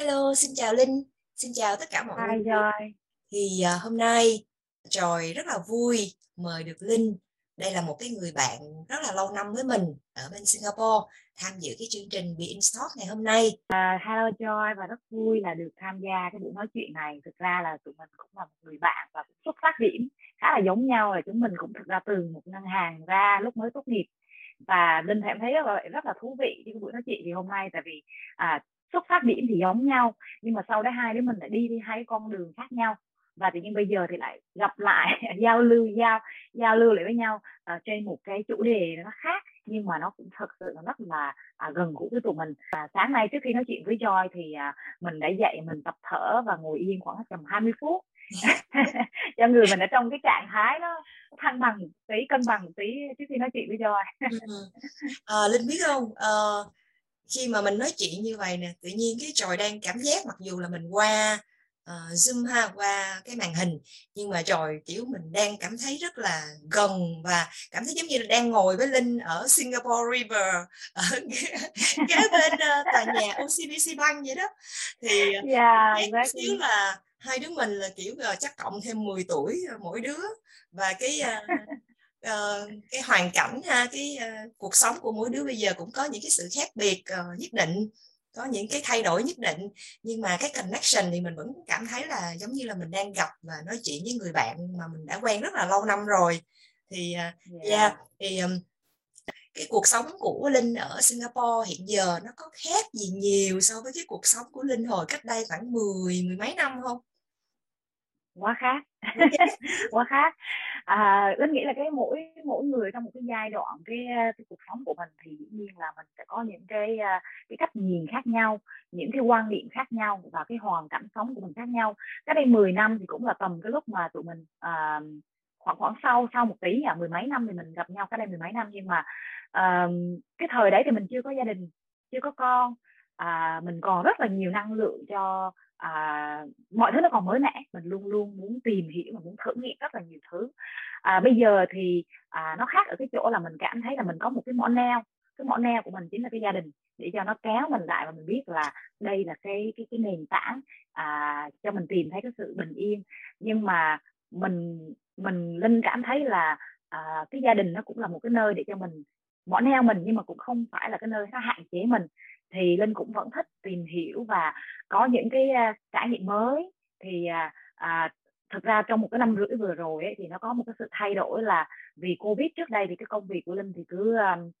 Hello, xin chào Linh, xin chào tất cả mọi Hi người. Joy. Thì à, hôm nay Joy rất là vui mời được Linh. Đây là một cái người bạn rất là lâu năm với mình ở bên Singapore tham dự cái chương trình Be in Stock ngày hôm nay. À, hello Joy và rất vui là được tham gia cái buổi nói chuyện này. Thực ra là tụi mình cũng là một người bạn và cũng xuất phát điểm khá là giống nhau là chúng mình cũng thực ra từ một ngân hàng ra lúc mới tốt nghiệp và linh em thấy rất là rất là thú vị cái buổi nói chuyện thì hôm nay tại vì à, xuất phát điểm thì giống nhau nhưng mà sau đó hai đứa mình lại đi đi hai con đường khác nhau. Và tự nhiên bây giờ thì lại gặp lại giao lưu giao giao lưu lại với nhau uh, trên một cái chủ đề nó khác nhưng mà nó cũng thật sự nó rất là à, gần gũi với tụi mình. Và sáng nay trước khi nói chuyện với Joy thì à, mình đã dậy mình tập thở và ngồi yên khoảng tầm 20 phút. Cho người mình ở trong cái trạng thái nó thăng bằng một tí cân bằng một tí trước khi nói chuyện với Joy. À, Linh biết không? À, khi mà mình nói chuyện như vậy nè tự nhiên cái tròi đang cảm giác mặc dù là mình qua uh, zoom ha qua cái màn hình nhưng mà trời kiểu mình đang cảm thấy rất là gần và cảm thấy giống như là đang ngồi với linh ở Singapore River ở kế bên uh, tòa nhà OCBC Bank vậy đó thì yeah, dạ, exactly. xíu là hai đứa mình là kiểu uh, chắc cộng thêm 10 tuổi mỗi đứa và cái uh, uh, cái hoàn cảnh ha cái uh, cuộc sống của mỗi đứa bây giờ cũng có những cái sự khác biệt uh, nhất định có những cái thay đổi nhất định. Nhưng mà cái connection thì mình vẫn cảm thấy là giống như là mình đang gặp và nói chuyện với người bạn mà mình đã quen rất là lâu năm rồi. Thì yeah, yeah thì um, cái cuộc sống của Linh ở Singapore hiện giờ nó có khác gì nhiều so với cái cuộc sống của Linh hồi cách đây khoảng 10 mười mấy năm không? Quá khác quá khác. À, linh nghĩ là cái mỗi mỗi người trong một cái giai đoạn cái, cái cuộc sống của mình thì dĩ nhiên là mình sẽ có những cái à, cái cách nhìn khác nhau những cái quan điểm khác nhau và cái hoàn cảnh sống của mình khác nhau. Cái đây 10 năm thì cũng là tầm cái lúc mà tụi mình à, khoảng khoảng sau sau một tí à mười mấy năm thì mình gặp nhau cái đây mười mấy năm nhưng mà à, cái thời đấy thì mình chưa có gia đình chưa có con. À, mình còn rất là nhiều năng lượng cho à, mọi thứ nó còn mới mẻ. Mình luôn luôn muốn tìm hiểu và muốn thử nghiệm rất là nhiều thứ. À, bây giờ thì à, nó khác ở cái chỗ là mình cảm thấy là mình có một cái mỏ neo. Cái mỏ neo của mình chính là cái gia đình để cho nó kéo mình lại và mình biết là đây là cái cái cái nền tảng à, cho mình tìm thấy cái sự bình yên. Nhưng mà mình mình linh cảm thấy là à, cái gia đình nó cũng là một cái nơi để cho mình mỏ neo mình nhưng mà cũng không phải là cái nơi nó hạn chế mình thì linh cũng vẫn thích tìm hiểu và có những cái uh, trải nghiệm mới. Thì uh, uh, thực ra trong một cái năm rưỡi vừa rồi ấy, thì nó có một cái sự thay đổi là vì covid trước đây thì cái công việc của linh thì cứ uh,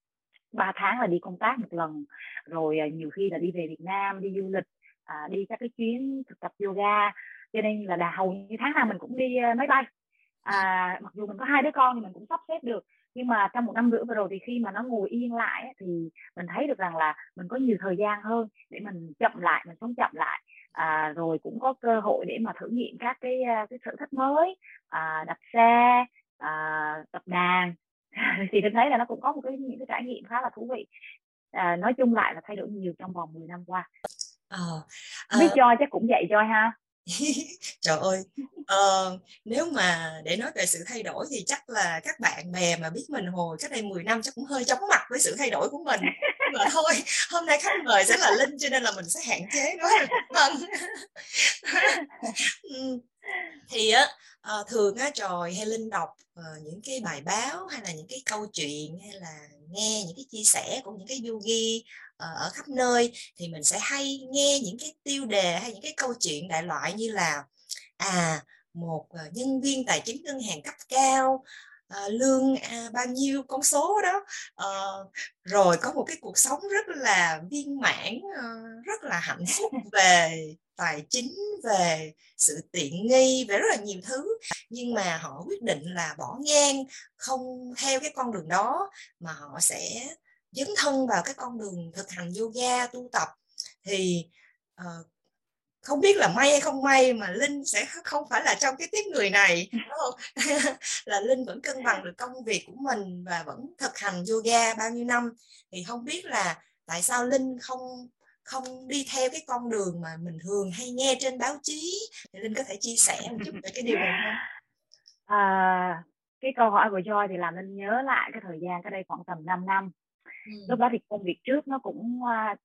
3 tháng là đi công tác một lần. Rồi uh, nhiều khi là đi về Việt Nam đi du lịch uh, đi các cái chuyến thực tập yoga. Cho nên là đà hầu như tháng nào mình cũng đi uh, máy bay. À, mặc dù mình có hai đứa con thì mình cũng sắp xếp được nhưng mà trong một năm rưỡi vừa rồi thì khi mà nó ngồi yên lại thì mình thấy được rằng là mình có nhiều thời gian hơn để mình chậm lại mình sống chậm lại. À, rồi cũng có cơ hội để mà thử nghiệm các cái à, cái sở thích mới à, đạp xe à, tập đàn. Thì mình thấy là nó cũng có một cái những cái trải nghiệm khá là thú vị. À, nói chung lại là thay đổi nhiều trong vòng 10 năm qua. Ờ, à, biết cho chắc cũng vậy cho ha trời ơi uh, nếu mà để nói về sự thay đổi thì chắc là các bạn bè mà biết mình hồi cách đây 10 năm chắc cũng hơi chóng mặt với sự thay đổi của mình. Nhưng mà thôi hôm nay khách mời sẽ là linh cho nên là mình sẽ hạn chế nói vâng. Hơn thì á uh, thường á tròi hay linh đọc uh, những cái bài báo hay là những cái câu chuyện hay là nghe những cái chia sẻ của những cái yogi Ờ, ở khắp nơi thì mình sẽ hay nghe những cái tiêu đề hay những cái câu chuyện đại loại như là à một ờ, nhân viên tài chính ngân hàng cấp cao à, lương à, bao nhiêu con số đó. À, rồi có một cái cuộc sống rất là viên mãn à, rất là hạnh phúc về tài chính về sự tiện nghi về rất là nhiều thứ. Nhưng mà họ quyết định là bỏ ngang không theo cái con đường đó mà họ sẽ dấn thân vào cái con đường thực hành yoga tu tập thì uh, không biết là may hay không may mà linh sẽ không phải là trong cái tiếp người này đúng không? Là linh vẫn cân bằng được công việc của mình và vẫn thực hành yoga bao nhiêu năm. Thì không biết là tại sao linh không không đi theo cái con đường mà mình thường hay nghe trên báo chí. Thì linh có thể chia sẻ một chút về cái điều này không? À, cái câu hỏi của Joy thì làm linh nhớ lại cái thời gian cái đây khoảng tầm 5 năm ừ. lúc đó thì công việc trước nó cũng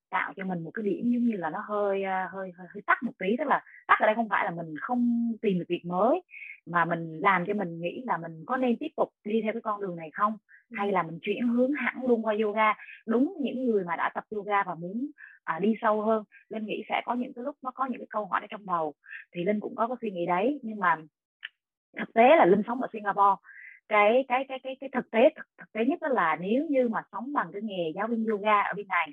tạo cho mình một cái điểm giống như là nó hơi hơi hơi hơi tắt một tí tức là tắt ở đây không phải là mình không tìm được việc mới mà mình làm cho mình nghĩ là mình có nên tiếp tục đi theo cái con đường này không ừ. hay là mình chuyển hướng hẳn luôn qua yoga đúng những người mà đã tập yoga và muốn à, đi sâu hơn linh nghĩ sẽ có những cái lúc nó có những cái câu hỏi ở trong đầu thì linh cũng có cái suy nghĩ đấy nhưng mà thực tế là linh sống ở singapore cái cái cái cái cái thực tế thực, thực tế nhất đó là nếu như mà sống bằng cái nghề giáo viên yoga ở bên này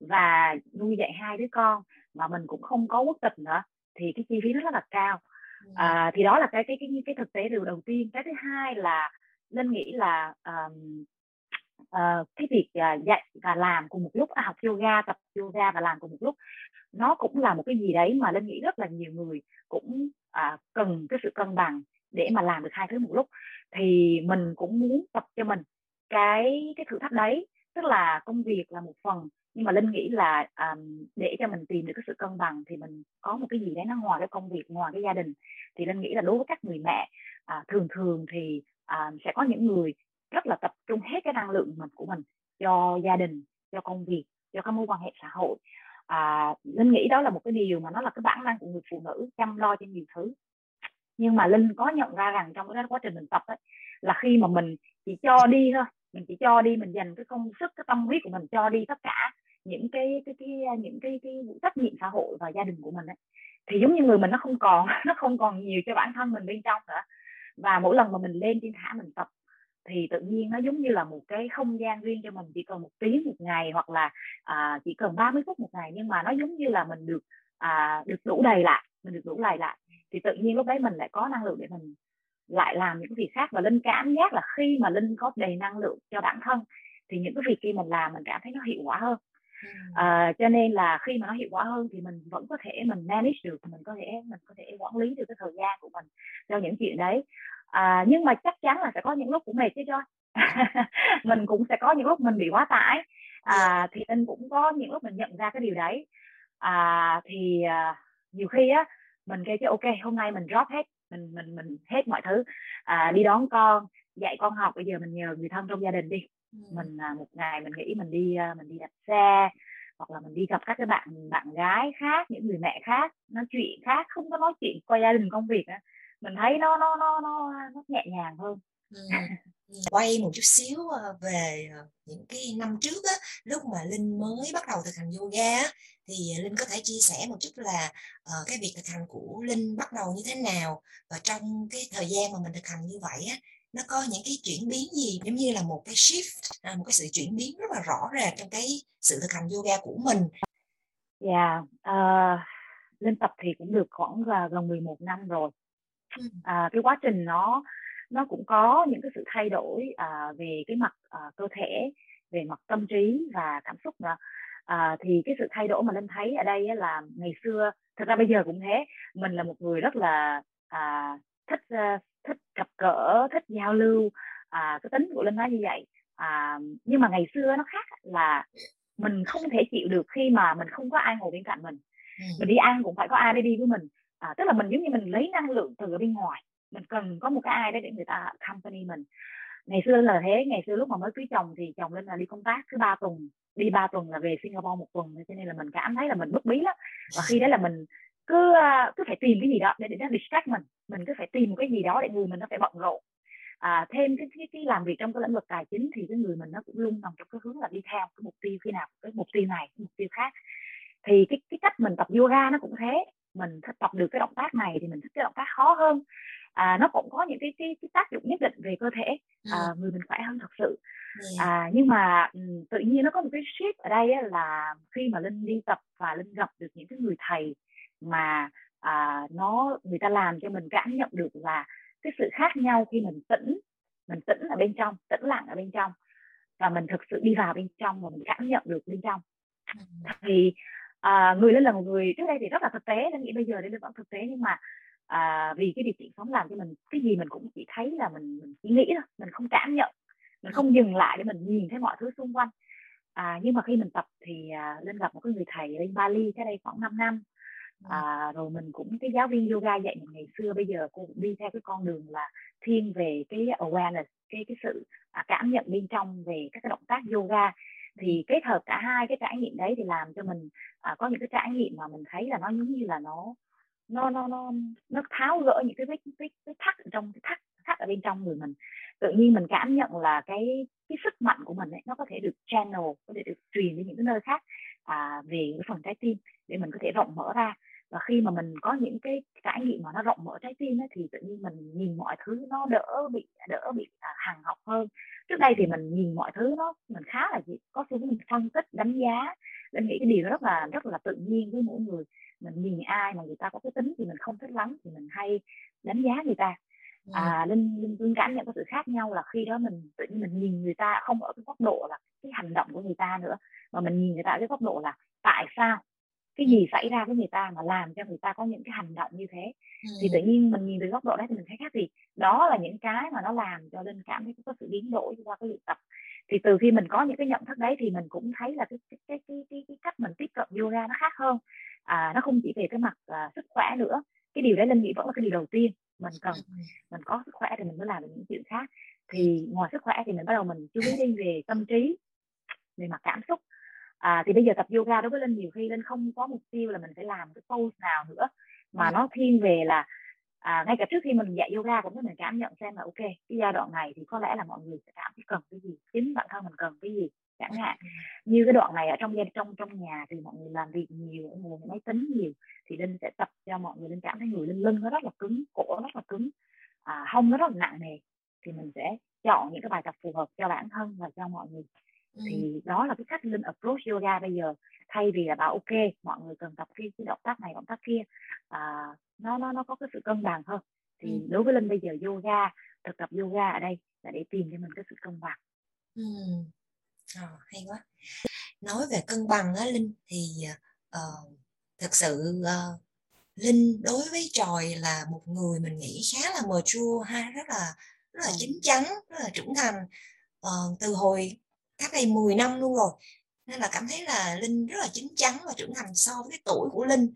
và nuôi dạy hai đứa con mà mình cũng không có quốc tịch nữa thì cái chi phí nó rất là cao. Ừ. à, thì đó là cái cái cái cái thực tế điều đầu tiên. Cái thứ hai là linh nghĩ là um, uh, cái việc uh, dạy và làm cùng một lúc à, học yoga tập yoga và làm cùng một lúc nó cũng là một cái gì đấy mà linh nghĩ rất là nhiều người cũng uh, cần cái sự cân bằng để mà làm được hai thứ một lúc thì mình cũng muốn tập cho mình cái cái thử thách đấy. Tức là công việc là một phần nhưng mà linh nghĩ là um, để cho mình tìm được cái sự cân bằng thì mình có một cái gì đấy nó ngoài cái công việc ngoài cái gia đình. Thì linh nghĩ là đối với các người mẹ à, thường thường thì à, sẽ có những người rất là tập trung hết cái năng lượng mình của mình cho gia đình cho công việc cho các mối quan hệ xã hội. À, linh nghĩ đó là một cái điều mà nó là cái bản năng của người phụ nữ chăm lo cho nhiều thứ nhưng mà linh có nhận ra rằng trong cái quá trình mình tập ấy là khi mà mình chỉ cho đi thôi mình chỉ cho đi mình dành cái công sức cái tâm huyết của mình cho đi tất cả những cái cái cái à, những cái cái trách nhiệm xã hội và gia đình của mình ấy thì giống như người mình nó không còn nó không còn nhiều cho bản thân mình bên trong nữa. Và mỗi lần mà mình lên trên thả mình tập thì tự nhiên nó giống như là một cái không gian riêng cho mình chỉ cần một tiếng một ngày hoặc là à, chỉ cần 30 phút một ngày nhưng mà nó giống như là mình được à, được đủ đầy lại mình được đủ đầy lại thì tự nhiên lúc đấy mình lại có năng lượng để mình lại làm những việc khác và linh cảm giác là khi mà linh có đầy năng lượng cho bản thân thì những cái việc kia mình làm mình cảm thấy nó hiệu quả hơn. À, cho nên là khi mà nó hiệu quả hơn thì mình vẫn có thể mình manage được mình có thể mình có thể quản lý được cái thời gian của mình cho những chuyện đấy. À, nhưng mà chắc chắn là sẽ có những lúc cũng mệt chứ cho mình cũng sẽ có những lúc mình bị quá tải. À, thì linh cũng có những lúc mình nhận ra cái điều đấy. À, thì à, nhiều khi á mình kêu chứ ok hôm nay mình drop hết mình mình mình hết mọi thứ à, đi đón con dạy con học bây giờ mình nhờ người thân trong gia đình đi ừ. mình à, một ngày mình nghĩ mình đi à, mình đi đạp xe hoặc là mình đi gặp các cái bạn bạn gái khác những người mẹ khác nói chuyện khác không có nói chuyện qua gia đình công việc á mình thấy nó nó nó nó nó nhẹ nhàng hơn ừ. quay một chút xíu ờ, về những cái năm trước á lúc mà linh mới bắt đầu thực hành yoga thì linh có thể chia sẻ một chút là uh, cái việc thực hành của linh bắt đầu như thế nào? Và trong cái thời gian mà mình thực hành như vậy á nó có những cái chuyển biến gì? Giống như là một cái shift à, một cái sự chuyển biến rất là rõ ràng trong cái sự thực hành yoga của mình. Dạ yeah, uh, linh tập thì cũng được khoảng là gần 11 năm rồi. À, cái quá trình nó nó cũng có những cái sự thay đổi à, về cái mặt à, cơ thể về mặt tâm trí và cảm xúc nữa à, thì cái sự thay đổi mà linh thấy ở đây là ngày xưa thật ra bây giờ cũng thế mình là một người rất là à, thích uh, thích gặp gỡ thích giao lưu à, cái tính của linh nói như vậy. À, nhưng mà ngày xưa nó khác là mình không thể chịu được khi mà mình không có ai ngồi bên cạnh mình. Mình đi ăn cũng phải có ai để đi với mình. À, tức là mình giống như mình lấy năng lượng từ ở bên ngoài mình cần có một cái ai đấy để người ta company mình. Ngày xưa là thế ngày xưa lúc mà mới cưới chồng thì chồng lên là đi công tác thứ ba tuần đi ba tuần là về Singapore một tuần cho nên là mình cảm thấy là mình bất bí lắm. Và khi đấy là mình cứ à, cứ phải tìm cái gì đó để để nó distract mình mình cứ phải tìm một cái gì đó để người mình nó phải bận rộn. À, thêm cái, cái cái làm việc trong cái lĩnh vực tài chính thì cái người mình nó cũng luôn nằm trong cái hướng là đi theo cái mục tiêu khi nào cái mục tiêu này cái mục tiêu khác. Thì cái cái cách mình tập yoga nó cũng thế mình tập được cái động tác này thì mình thích cái động tác khó hơn. À, nó cũng có những cái, cái cái tác dụng nhất định về cơ thể à, ừ. người mình khỏe hơn thật sự. À, nhưng mà tự nhiên nó có một cái shift ở đây á, là khi mà linh đi tập và linh gặp được những cái người thầy mà à, nó người ta làm cho mình cảm nhận được là cái sự khác nhau khi mình tĩnh mình tĩnh ở bên trong tĩnh lặng ở bên trong và mình thực sự đi vào bên trong và mình cảm nhận được bên trong. Thì à, người lên là một người trước đây thì rất là thực tế nên nghĩ bây giờ đây là vẫn thực tế nhưng mà à, vì cái điều kiện sống làm cho mình cái gì mình cũng chỉ thấy là mình, mình chỉ nghĩ thôi mình không cảm nhận mình không dừng lại để mình nhìn thấy mọi thứ xung quanh. À, nhưng mà khi mình tập thì à, lên gặp một cái người thầy ở bên Bali cái đây khoảng 5 năm. À, rồi mình cũng cái giáo viên yoga dạy mình ngày xưa bây giờ cô cũng đi theo cái con đường là thiên về cái awareness cái cái sự à, cảm nhận bên trong về các cái động tác yoga thì kết hợp cả hai cái trải nghiệm đấy thì làm cho mình à, có những cái trải nghiệm mà mình thấy là nó giống như là nó nó nó nó nó tháo gỡ những cái vết vết vết thắt ở trong cái thắt thắt ở bên trong người mình. Tự nhiên mình cảm nhận là cái cái sức mạnh của mình ấy, nó có thể được channel có thể được truyền đến những cái nơi khác à, về cái phần trái tim để mình có thể rộng mở ra và khi mà mình có những cái trải nghiệm mà nó rộng mở trái tim ấy, thì tự nhiên mình nhìn mọi thứ nó đỡ bị đỡ bị à, hằng học hơn. Trước đây thì mình nhìn mọi thứ nó mình khá là có xu hướng phân tích đánh giá nên nghĩ cái điều rất là rất là tự nhiên với mỗi người. Mình nhìn ai mà người ta có cái tính thì mình không thích lắm thì mình hay đánh giá người ta. À linh linh linh cảm nhận có sự khác nhau là khi đó mình tự nhiên mình nhìn người ta không ở cái góc độ là cái hành động của người ta nữa mà mình nhìn người ta ở cái góc độ là tại sao cái gì xảy ra với người ta mà làm cho người ta có những cái hành động như thế. Ừ. thì tự nhiên mình nhìn từ góc độ đấy thì mình thấy khác gì. Đó là những cái mà nó làm cho linh cảm thấy có sự biến đổi qua cái luyện tập. Thì từ khi mình có những cái nhận thức đấy thì mình cũng thấy là cái cái cái cái, cái, cái cách mình tiếp cận yoga nó khác hơn. À, nó không chỉ về cái mặt à, sức khỏe nữa. Cái điều đấy linh nghĩ vẫn là cái điều đầu tiên. Mình cần mình có sức khỏe thì mình mới làm được những chuyện khác. Thì ngoài sức khỏe thì mình bắt đầu mình chú ý đi về tâm trí về mặt cảm xúc à, thì bây giờ tập yoga đối với linh nhiều khi linh không có mục tiêu là mình phải làm cái pose nào nữa. Mà nó thiên về là à, ngay cả trước khi mình dạy yoga cũng mình cảm nhận xem là ok cái giai đoạn này thì có lẽ là mọi người sẽ cảm thấy cần cái gì chính bản thân mình cần cái gì chẳng hạn. Như cái đoạn này ở trong gia trong trong nhà thì mọi người làm việc nhiều ngồi máy tính nhiều thì linh sẽ tập cho mọi người linh cảm thấy người linh lưng nó rất là cứng cổ rất là cứng à, hông nó rất là nặng nề. Thì mình sẽ chọn những cái bài tập phù hợp cho bản thân và cho mọi người thì đó là cái cách linh approach yoga bây giờ. Thay vì là bảo ok mọi người cần tập cái, cái động tác này động tác kia. À, nó nó nó có cái sự cân bằng hơn. Thì ừ. đối với linh bây giờ yoga thực tập yoga ở đây là để tìm cho mình cái sự cân bằng. Ừ. à, hay quá. Nói về cân bằng á linh thì uh, thực sự uh, linh đối với tròi là một người mình nghĩ khá là mature ha rất là rất là chín chắn rất là trưởng thành. Uh, từ hồi cách đây 10 năm luôn rồi. Nên là cảm thấy là linh rất là chín chắn và trưởng thành so với cái tuổi của linh.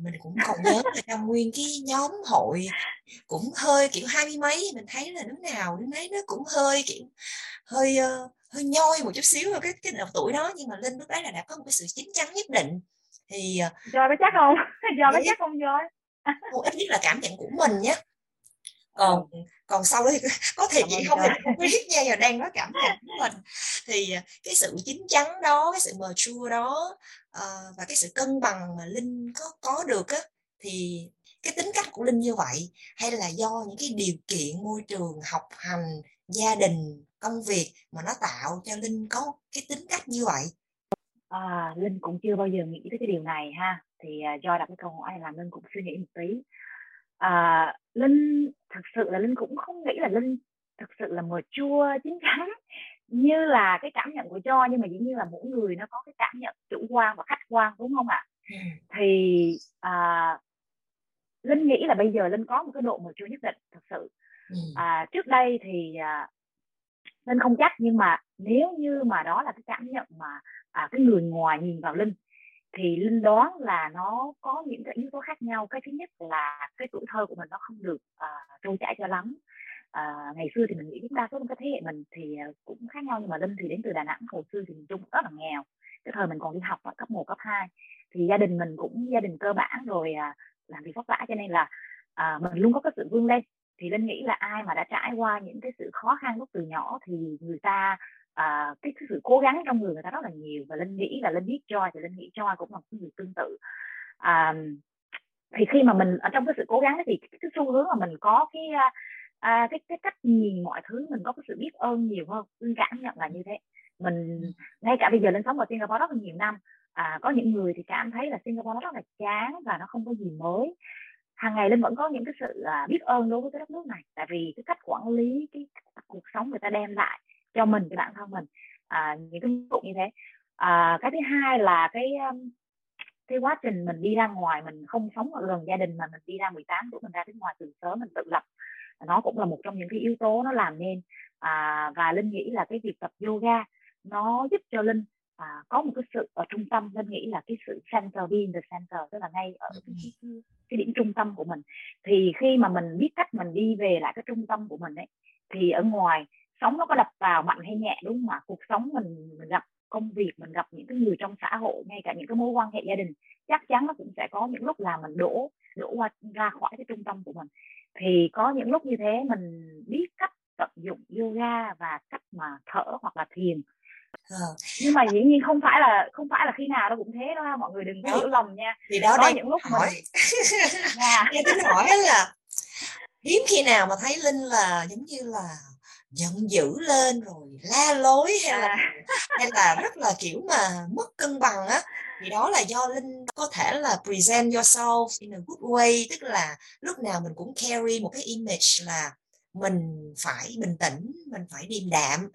Mình cũng còn nhớ là trong nguyên cái nhóm hội cũng hơi kiểu hai mươi mấy mình thấy là đứa nào đứa nấy nó cũng hơi kiểu hơi uh, hơi nhoi một chút xíu ở cái cái độ tuổi đó. Nhưng mà linh lúc đấy là đã có một cái sự chín chắn nhất định. Thì uh, do có chắc không? Do có chắc không do ít nhất là cảm nhận của mình nhé còn còn sau đó thì có thể chị không không biết nha giờ đang nói cảm nhận của mình. Thì à, cái sự chín chắn đó cái sự mature đó uh, và cái sự cân bằng mà linh có có được á thì cái tính cách của linh như vậy hay là do những cái điều kiện môi trường học hành gia đình công việc mà nó tạo cho linh có cái tính cách như vậy? À, linh cũng chưa bao giờ nghĩ tới cái điều này ha. Thì uh, do đặt cái câu hỏi này làm linh cũng suy nghĩ một tí à, linh thực sự là linh cũng không nghĩ là linh thực sự là mờ chua chín chắn như là cái cảm nhận của cho nhưng mà dĩ nhiên là mỗi người nó có cái cảm nhận chủ quan và khách quan đúng không ạ ừ. thì à, linh nghĩ là bây giờ linh có một cái độ mờ chua nhất định thực sự ừ. à, trước đây thì à, linh không chắc nhưng mà nếu như mà đó là cái cảm nhận mà à, cái người ngoài nhìn vào linh thì linh đoán là nó có những cái yếu tố khác nhau. Cái thứ nhất là cái tuổi thơ của mình nó không được à, uh, trôi chảy cho lắm. Uh, ngày xưa thì mình nghĩ chúng ta số cái thế hệ mình thì à, cũng khác nhau nhưng mà linh thì đến từ đà nẵng hồi xưa thì miền trung rất là nghèo. Cái thời mình còn đi học ở cấp 1, cấp 2 thì gia đình mình cũng gia đình cơ bản rồi uh, làm việc vất vả cho nên là uh, mình luôn có cái sự vươn lên. Thì linh nghĩ là ai mà đã trải qua những cái sự khó khăn lúc từ nhỏ thì người ta à, cái, cái sự cố gắng trong người người ta rất là nhiều và linh nghĩ là linh biết joy thì linh nghĩ joy cũng là một người tương tự. À, thì khi mà mình ở trong cái sự cố gắng thì cái, cái xu hướng mà mình có cái à, cái cái cách nhìn mọi thứ mình có cái sự biết ơn nhiều hơn linh cảm nhận là như thế. Mình ngay cả bây giờ lên sống ở Singapore rất là nhiều năm à, có những người thì cảm thấy là Singapore nó rất là chán và nó không có gì mới. Hàng ngày linh vẫn có những cái sự à, biết ơn đối với cái đất nước này tại vì cái cách quản lý cái cuộc sống người ta đem lại cho mình cho bản thân mình. À, những cái vụ như thế. À, cái thứ hai là cái um, cái quá trình mình đi ra ngoài mình không sống ở gần gia đình mà mình đi ra 18 tuổi mình ra bên ngoài từ sớm mình tự lập. Nó cũng là một trong những cái yếu tố nó làm nên. À, và linh nghĩ là cái việc tập yoga nó giúp cho linh à, có một cái sự ở trung tâm. Linh nghĩ là cái sự center being the center tức là ngay ở cái, cái, cái điểm trung tâm của mình. Thì khi mà mình biết cách mình đi về lại cái trung tâm của mình ấy thì ở ngoài sống nó có đập vào mạnh hay nhẹ đúng không ạ? Cuộc sống mình, mình gặp công việc mình gặp những cái người trong xã hội ngay cả những cái mối quan hệ gia đình chắc chắn nó cũng sẽ có những lúc là mình đổ đổ qua ra khỏi cái trung tâm của mình. Thì có những lúc như thế mình biết cách tận dụng yoga và cách mà thở hoặc là thiền. À. nhưng mà dĩ nhiên không phải là không phải là khi nào nó cũng thế đâu ha mọi người đừng có hiểu lầm nha. Thì đó có đây những lúc hỏi. Mình... yeah. tính hỏi là hiếm khi nào mà thấy linh là giống như là giận dữ lên rồi la lối hay là à. hay là rất là kiểu mà mất cân bằng á thì đó là do linh có thể là present yourself in a good way tức là lúc nào mình cũng carry một cái image là mình phải bình tĩnh mình phải điềm đạm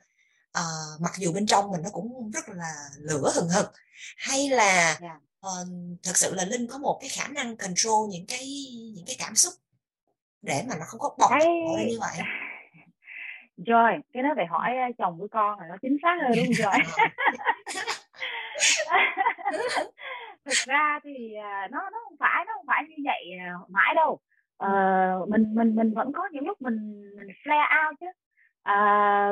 à, mặc dù bên trong mình nó cũng rất là lửa hừng hực hay là yeah. Dạ. uh, ờ, thật sự là linh có một cái khả năng control những cái những cái cảm xúc để mà nó không có bộc cái... như vậy rồi cái đó phải hỏi chồng của con là nó chính xác hơn đúng rồi thực ra thì à, nó nó không phải nó không phải như vậy à, mãi đâu. Ờ, mình mình mình vẫn có những lúc mình mình flare out chứ. À,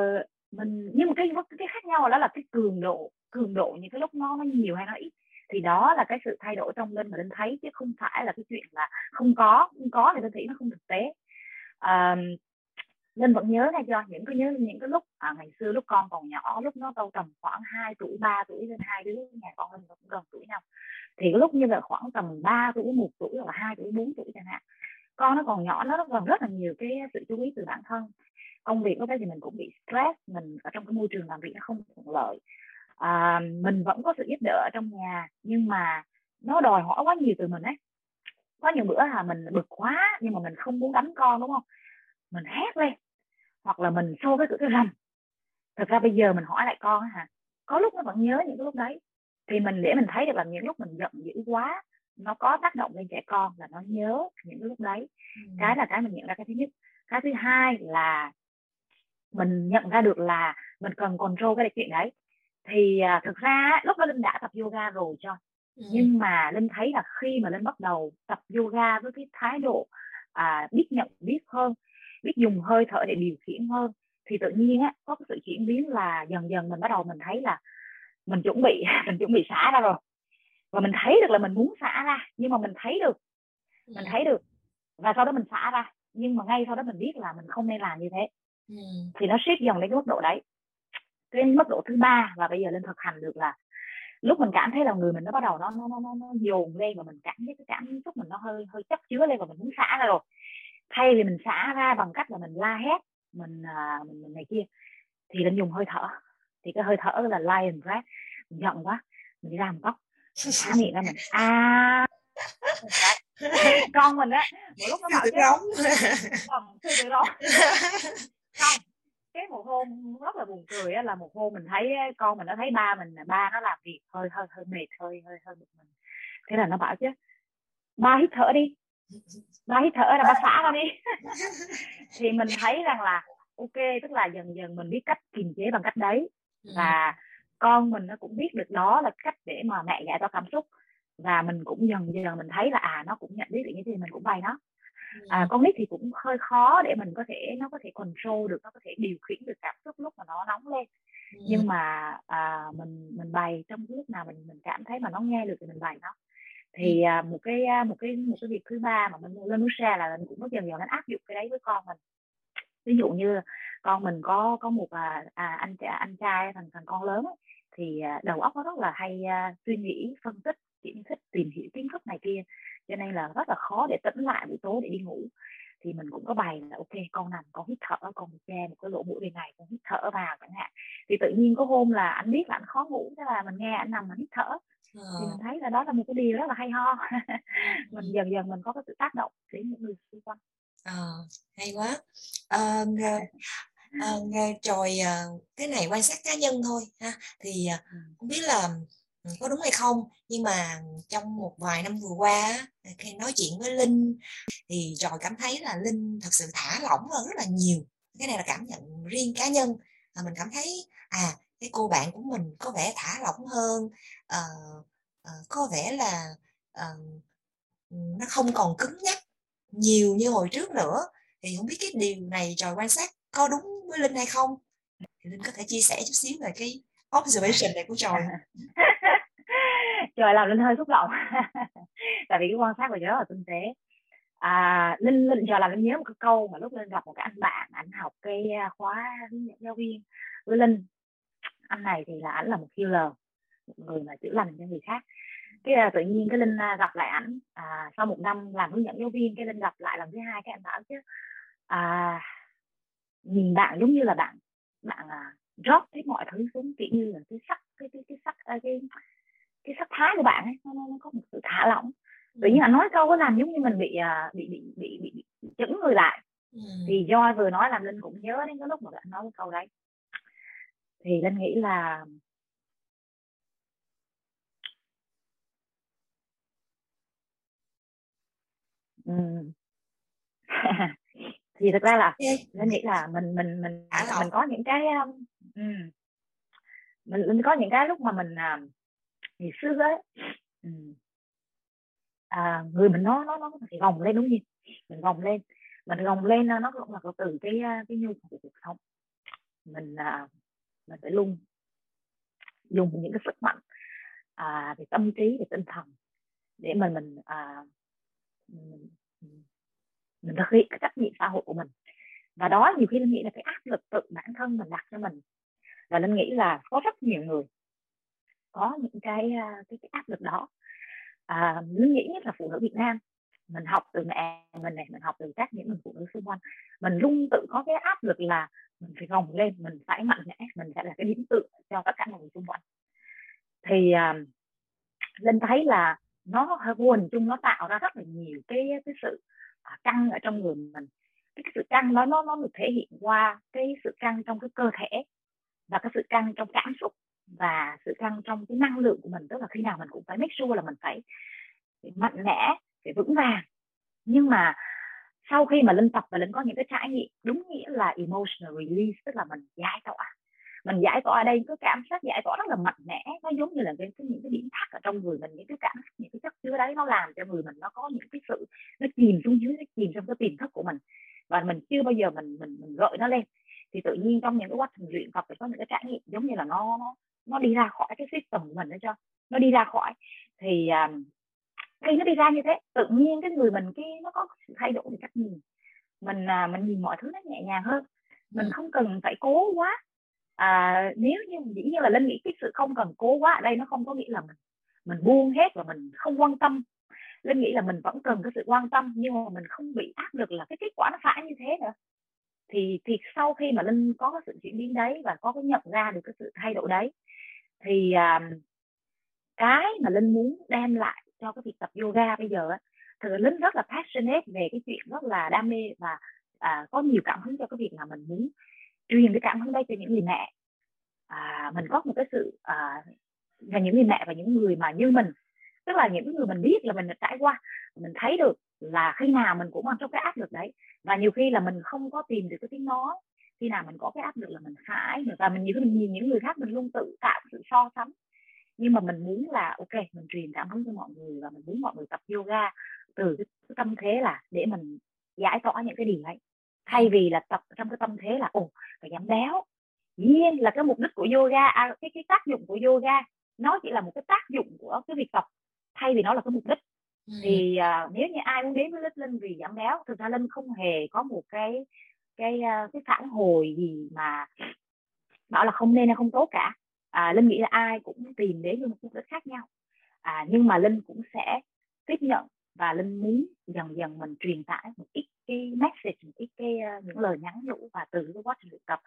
mình nhưng mà cái cái khác nhau đó là cái cường độ cường độ những cái lúc nó nó nhiều hay nó ít. Thì đó là cái sự thay đổi trong linh mà linh thấy chứ không phải là cái chuyện là không có không có thì tôi nghĩ nó không thực tế. À, linh vẫn nhớ là do những cái nhớ những cái lúc à, ngày xưa lúc con còn nhỏ lúc nó đâu tầm khoảng 2 tuổi 3 tuổi lên hai đứa nhà con linh cũng gần tuổi nhau. Thì cái lúc như là khoảng tầm 3 tuổi một tuổi hoặc là hai tuổi 4 tuổi chẳng hạn con nó còn nhỏ nó còn rất là nhiều cái sự chú ý từ bản thân. Công việc lúc cái thì mình cũng bị stress mình ở trong cái môi trường làm việc nó không thuận lợi. À, mình vẫn có sự giúp đỡ ở trong nhà nhưng mà nó đòi hỏi quá nhiều từ mình ấy. Có nhiều bữa là mình bực quá nhưng mà mình không muốn đánh con đúng không? Mình hét lên hoặc là mình xô cái cửa cái rầm thật ra bây giờ mình hỏi lại con hả có lúc nó vẫn nhớ những cái lúc đấy. Thì mình để mình thấy được là những lúc mình giận dữ quá nó có tác động lên trẻ con là nó nhớ những cái lúc đấy. Ừ. cái là cái mình nhận ra cái thứ nhất. Cái thứ hai là mình nhận ra được là mình cần control cái chuyện đấy. Thì à, thực ra lúc đó linh đã tập yoga rồi cho. Ừ. nhưng mà linh thấy là khi mà linh bắt đầu tập yoga với cái thái độ à, biết nhận biết hơn biết dùng hơi thở để điều khiển hơn. Thì tự nhiên á có cái sự chuyển biến là dần dần mình bắt đầu mình thấy là mình chuẩn bị mình chuẩn bị xả ra rồi. Và mình thấy được là mình muốn xả ra nhưng mà mình thấy được mình thấy được và sau đó mình xả ra. Nhưng mà ngay sau đó mình biết là mình không nên làm như thế. Ừ. thì nó ship dần đến cái mức độ đấy. Cái mức độ thứ ba và bây giờ lên thực hành được là lúc mình cảm thấy là người mình nó bắt đầu nó nó nó nó, nó dồn lên và mình cảm thấy cái cảm xúc mình nó hơi hơi chất chứa lên và mình muốn xả ra rồi thay vì mình xả ra bằng cách là mình la hét mình à, mình, mình này kia thì mình dùng hơi thở. Thì cái hơi thở là lion breath. Mình giận quá mình đi ra một góc xả miệng ra mình a con mình á mỗi lúc nó bảo chứ không sư tử rống không cái một hôm rất là buồn cười á là một hôm mình thấy con mình nó thấy ba mình ba nó làm việc hơi hơi hơi mệt hơi hơi hơi bực mình. Thế là nó bảo chứ ba hít thở đi ba hít thở là ba xả ra đi. Thì mình thấy rằng là ok tức là dần dần mình biết cách kiềm chế bằng cách đấy. Ừ. và con mình nó cũng biết được đó là cách để mà mẹ giải tỏa cảm xúc. Và mình cũng dần dần mình thấy là à nó cũng nhận biết được như thế thì mình cũng bày nó. À, con nít thì cũng hơi khó để mình có thể nó có thể control được nó có thể điều khiển được cảm xúc lúc mà nó nóng lên. Nhưng mà à, mình mình bày trong lúc nào mình mình cảm thấy mà nó nghe được thì mình bày nó thì à, một cái à, một cái một cái việc thứ ba mà mình lên muốn share là mình cũng bắt dần dần đến áp dụng cái đấy với con mình. Ví dụ như con mình có có một à, à, anh anh trai thằng thằng con lớn ấy, thì à, đầu óc nó rất là hay à, suy nghĩ phân tích kiến thức tìm hiểu kiến thức này kia cho nên là rất là khó để tỉnh lại buổi tối để đi ngủ. Thì mình cũng có bày là ok con nằm con hít thở con che một cái lỗ mũi bên này con hít thở vào chẳng hạn. Thì tự nhiên có hôm là anh biết là anh khó ngủ thế là mình nghe anh nằm mà hít thở thì mình ờ. thấy là đó là một cái điều rất là hay ho. Mình dần dần mình có cái sự tác động đến những người xung quanh. À, hay quá. À, à, rồi à, cái này quan sát cá nhân thôi ha. Thì à, không biết là có đúng hay không? Nhưng mà trong một vài năm vừa qua khi nói chuyện với linh thì trò cảm thấy là linh thật sự thả lỏng hơn rất là nhiều. Cái này là cảm nhận riêng cá nhân. À, mình cảm thấy à cái cô bạn của mình có vẻ thả lỏng hơn uh, uh, có vẻ là uh, nó không còn cứng nhắc nhiều như hồi trước nữa. Thì không biết cái điều này trò quan sát có đúng với linh hay không? Thì linh có thể chia sẻ chút xíu về cái observation này của trò trời làm linh hơi xúc động. Tại vì cái quan sát của trời rất là tinh tế. À, linh linh giờ làm linh nhớ một cái câu mà lúc linh gặp một cái anh bạn anh học cái à, khóa hướng dẫn giáo viên với linh anh này thì là ảnh là một healer một người mà chữa lành cho người khác. Cái uh, tự nhiên cái linh uh, gặp lại ảnh à, sau một năm làm hướng dẫn giáo viên cái linh gặp lại lần thứ hai cái anh bảo chứ à, nhìn bạn giống như là bạn bạn uh, drop hết mọi thứ xuống kiểu như là cái sắc cái cái cái sắc cái cái, cái sắc thái của bạn ấy nó, nó có một sự thả lỏng. Tự nhiên anh nói câu có làm giống như mình bị bị bị bị bị, bị chững người lại. Ừ. thì do vừa nói làm linh cũng nhớ đến cái lúc mà anh nói cái câu đấy thì linh nghĩ là ừ. thì thực ra là linh nghĩ là mình mình mình mình có những cái um, mình linh có những cái lúc mà mình uh, ngày xưa ấy. Um, à, người mình nó nó nó phải gồng lên đúng không mình gồng lên. Mình gồng lên nó cũng là từ cái cái nhu cầu của cuộc sống. Mình uh, mình phải luôn dùng những cái sức mạnh à, về tâm trí về tinh thần để mình mình à, mình, mình thực hiện cái trách nhiệm xã hội của mình. Và đó nhiều khi linh nghĩ là cái áp lực tự bản thân mình đặt cho mình. Và linh nghĩ là có rất nhiều người có những cái à, cái, cái áp lực đó. À, linh nghĩ nhất là phụ nữ Việt Nam mình học từ mẹ mình này mình học từ các những người phụ nữ xung quanh. Mình luôn tự có cái áp lực là mình phải gồng lên mình phải mạnh mẽ mình sẽ là cái điểm tựa cho tất cả mọi người xung quanh. Thì uh, linh thấy là nó quần chung nó tạo ra rất là nhiều cái cái sự à, căng ở trong người mình. Cái sự căng đó nó nó được thể hiện qua cái sự căng trong cái cơ thể và cái sự căng trong cảm xúc và sự căng trong cái năng lượng của mình. Tức là khi nào mình cũng phải make sure là mình phải mạnh mẽ phải vững vàng. Nhưng mà sau khi mà linh tập và linh có những cái trải nghiệm đúng nghĩa là emotional release tức là mình giải tỏa. Mình giải tỏa ở đây có cảm giác giải tỏa rất là mạnh mẽ. Nó giống như là cái, cái những cái điểm thắt ở trong người mình những cái cảm những cái chất chứa đấy nó làm cho người mình nó có những cái sự nó chìm xuống dưới nó chìm trong cái tiềm thức của mình. Và mình chưa bao giờ mình mình mình gợi nó lên. Thì tự nhiên trong những cái quá trình luyện tập phải có những cái trải nghiệm giống như là nó nó nó đi ra khỏi cái system của mình đó cho nó đi ra khỏi. Thì um, khi nó đi ra như thế tự nhiên cái người mình cái nó có sự thay đổi về cách nhìn. Mình à, mình nhìn mọi thứ nó nhẹ nhàng hơn. Mình không cần phải cố quá. À, nếu như dĩ nhiên là linh nghĩ cái sự không cần cố quá ở đây nó không có nghĩa là mình mình buông hết và mình không quan tâm. Linh nghĩ là mình vẫn cần cái sự quan tâm nhưng mà mình không bị áp lực là cái kết quả nó phải như thế nữa. Thì thì sau khi mà linh có cái sự chuyển biến đấy và có cái nhận ra được cái sự thay đổi đấy thì um, cái mà linh muốn đem lại cho cái việc tập yoga bây giờ á thực ra linh rất là passionate về cái chuyện rất là đam mê và à, có nhiều cảm hứng cho cái việc là mình muốn truyền cái cảm hứng đây cho những người mẹ. À, mình có một cái sự à, và những người mẹ và những người mà như mình tức là những người mình biết là mình đã trải qua mình thấy được là khi nào mình cũng mang trong cái áp lực đấy. Và nhiều khi là mình không có tìm được cái tiếng nói khi nào mình có cái áp lực là mình phải và mình nhiều khi mình nhìn những người khác mình luôn tự tạo sự so sánh nhưng mà mình muốn là ok mình truyền cảm hứng cho mọi người và mình muốn mọi người tập yoga từ cái tâm thế là để mình giải tỏa những cái điều ấy. Thay vì là tập trong cái tâm thế là ồ phải giảm béo. Nhiên là cái mục đích của yoga à, cái cái tác dụng của yoga nó chỉ là một cái tác dụng của cái việc tập thay vì nó là cái mục đích. Ừ. thì uh, nếu như ai muốn đến với linh vì giảm béo thực ra linh không hề có một cái cái uh, cái phản hồi gì mà bảo là không nên hay không tốt cả à, linh nghĩ là ai cũng tìm đến một mục đích khác nhau. À, nhưng mà linh cũng sẽ tiếp nhận và linh muốn dần dần mình truyền tải một ít cái message một ít cái uh, những lời nhắn nhủ và từ cái quá trình luyện tập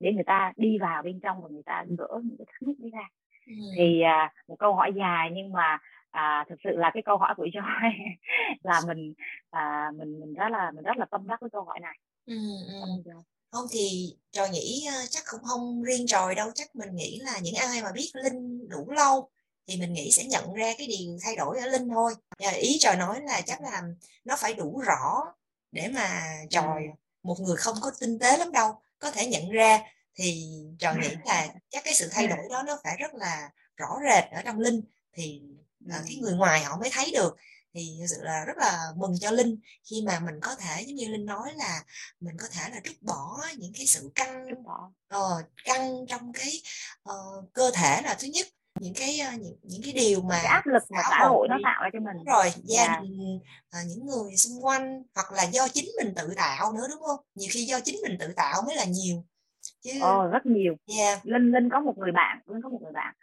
để người ta đi vào bên trong và người ta gỡ những cái thắc mắc đấy ra. Ừ. thì uh, một câu hỏi dài nhưng mà à, thực sự là cái câu hỏi của Joy là mình à, mình mình rất là mình rất là tâm đắc với câu hỏi này. Ừ, ừ không thì trò nghĩ chắc cũng không riêng tròi đâu chắc mình nghĩ là những ai mà biết linh đủ lâu thì mình nghĩ sẽ nhận ra cái điều thay đổi ở linh thôi. Và ý trò nói là chắc là nó phải đủ rõ để mà tròi một người không có tinh tế lắm đâu có thể nhận ra. Thì trò nghĩ là chắc cái sự thay đổi đó nó phải rất là rõ rệt ở trong linh thì uh, cái người ngoài họ mới thấy được thì thực sự là rất là mừng cho linh khi mà mình có thể giống như linh nói là mình có thể là trút bỏ những cái sự căng uh, căng trong cái uh, cơ thể là thứ nhất. Những cái uh, những, những cái điều mà cái áp lực mà xã hội nó tạo ra cho mình. Đúng rồi gia yeah. Đình uh, những người xung quanh hoặc là do chính mình tự tạo nữa đúng không? Nhiều khi do chính mình tự tạo mới là nhiều. Chứ Ồ, rất nhiều. Yeah. linh linh có một người bạn linh có một người bạn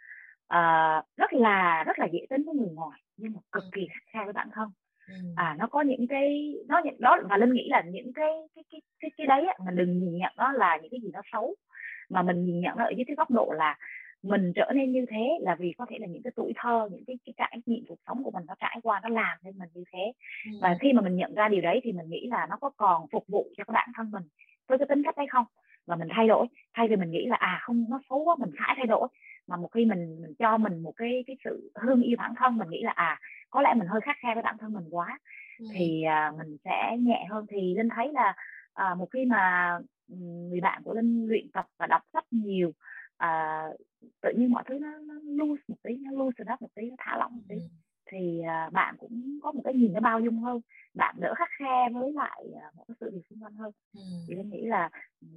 uh, rất là rất là dễ tính với người ngoài nhưng mà cực kỳ khắc khe với bản thân ừ. à nó có những cái nó đó và linh nghĩ là những cái cái cái cái, cái đấy á, mình đừng nhìn nhận nó là những cái gì nó xấu mà mình nhìn nhận nó ở dưới cái góc độ là mình trở nên như thế là vì có thể là những cái tuổi thơ những cái cái trải nghiệm cuộc sống của mình nó trải qua nó làm nên mình như thế ừ. và khi mà mình nhận ra điều đấy thì mình nghĩ là nó có còn phục vụ cho cái bản thân mình với cái tính cách đấy không và mình thay đổi thay vì mình nghĩ là à không nó xấu quá mình phải thay đổi mà một khi mình mình cho mình một cái cái sự thương yêu bản thân mình nghĩ là à có lẽ mình hơi khắc khe với bản thân mình quá ừ. thì à, mình sẽ nhẹ hơn thì linh thấy là à, một khi mà người bạn của linh luyện tập và đọc sách nhiều à, tự nhiên mọi thứ nó, nó loose một tí nó loose up một tí nó thả lỏng một tí ừ. Thì à, bạn cũng có một cái nhìn nó bao dung hơn bạn đỡ khắc khe với lại à, một cái sự việc xung quanh hơn ừ. thì linh nghĩ là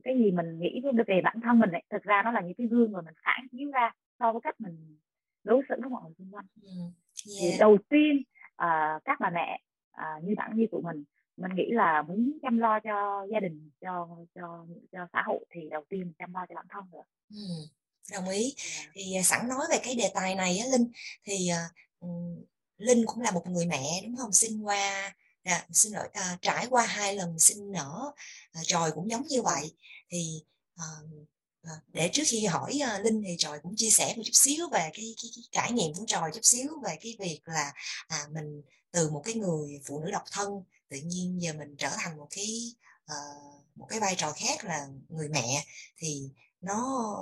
cái gì mình nghĩ về bản thân mình ấy, thực ra nó là những cái gương mà mình phản chiếu ra so với cách mình đối xử với mọi người xung quanh ừ. yeah. thì đầu tiên à, các bà mẹ à, như bản như tụi mình mình nghĩ là muốn chăm lo cho gia đình cho cho cho xã hội thì đầu tiên chăm lo cho bản thân rồi ừ, đồng ý yeah. thì sẵn nói về cái đề tài này á linh thì uh, linh cũng là một người mẹ đúng không? Sinh qua à, xin lỗi à, trải qua hai lần sinh nở à, tròi cũng giống như vậy. Thì à, à, để trước khi hỏi à, linh thì tròi cũng chia sẻ một chút xíu về cái, cái, cái trải nghiệm của tròi chút xíu về cái việc là à, mình từ một cái người phụ nữ độc thân tự nhiên giờ mình trở thành một cái uh, một cái vai trò khác là người mẹ. Thì nó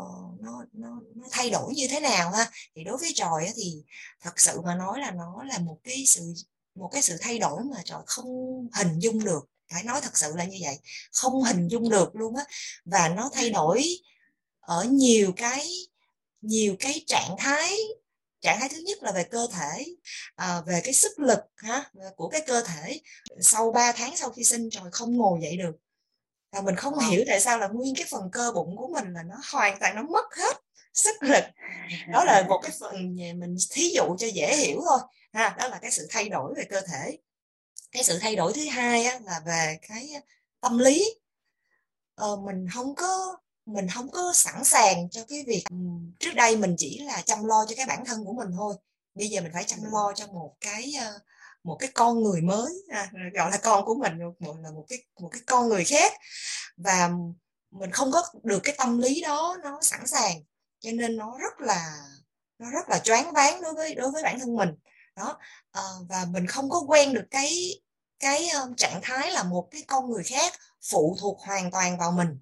nó nó nó thay đổi như thế nào ha? Thì đối với tròi thì thật sự mà nói là nó là một cái sự một cái sự thay đổi mà tròi không hình dung được. Phải nói thật sự là như vậy. Không hình dung được luôn á. Và nó thay đổi ở nhiều cái nhiều cái trạng thái. Trạng thái thứ nhất là về cơ thể à, về cái sức lực ha của cái cơ thể. Sau 3 tháng sau khi sinh rồi không ngồi dậy được và mình không hiểu tại sao là nguyên cái phần cơ bụng của mình là nó hoàn toàn nó mất hết sức lực. Đó là một cái phần mình thí dụ cho dễ hiểu thôi. Ha đó là cái sự thay đổi về cơ thể. Cái sự thay đổi thứ hai á, là về cái tâm lý. Ờ, mình không có mình không có sẵn sàng cho cái việc trước đây mình chỉ là chăm lo cho cái bản thân của mình thôi. Bây giờ mình phải chăm lo cho một cái một cái con người mới à, gọi là con của mình một là một cái một cái con người khác. Và mình không có được cái tâm lý đó nó sẵn sàng cho nên nó rất là nó rất là choáng váng đối với đối với bản thân mình. Đó à, và mình không có quen được cái cái um, trạng thái là một cái con người khác phụ thuộc hoàn toàn vào mình.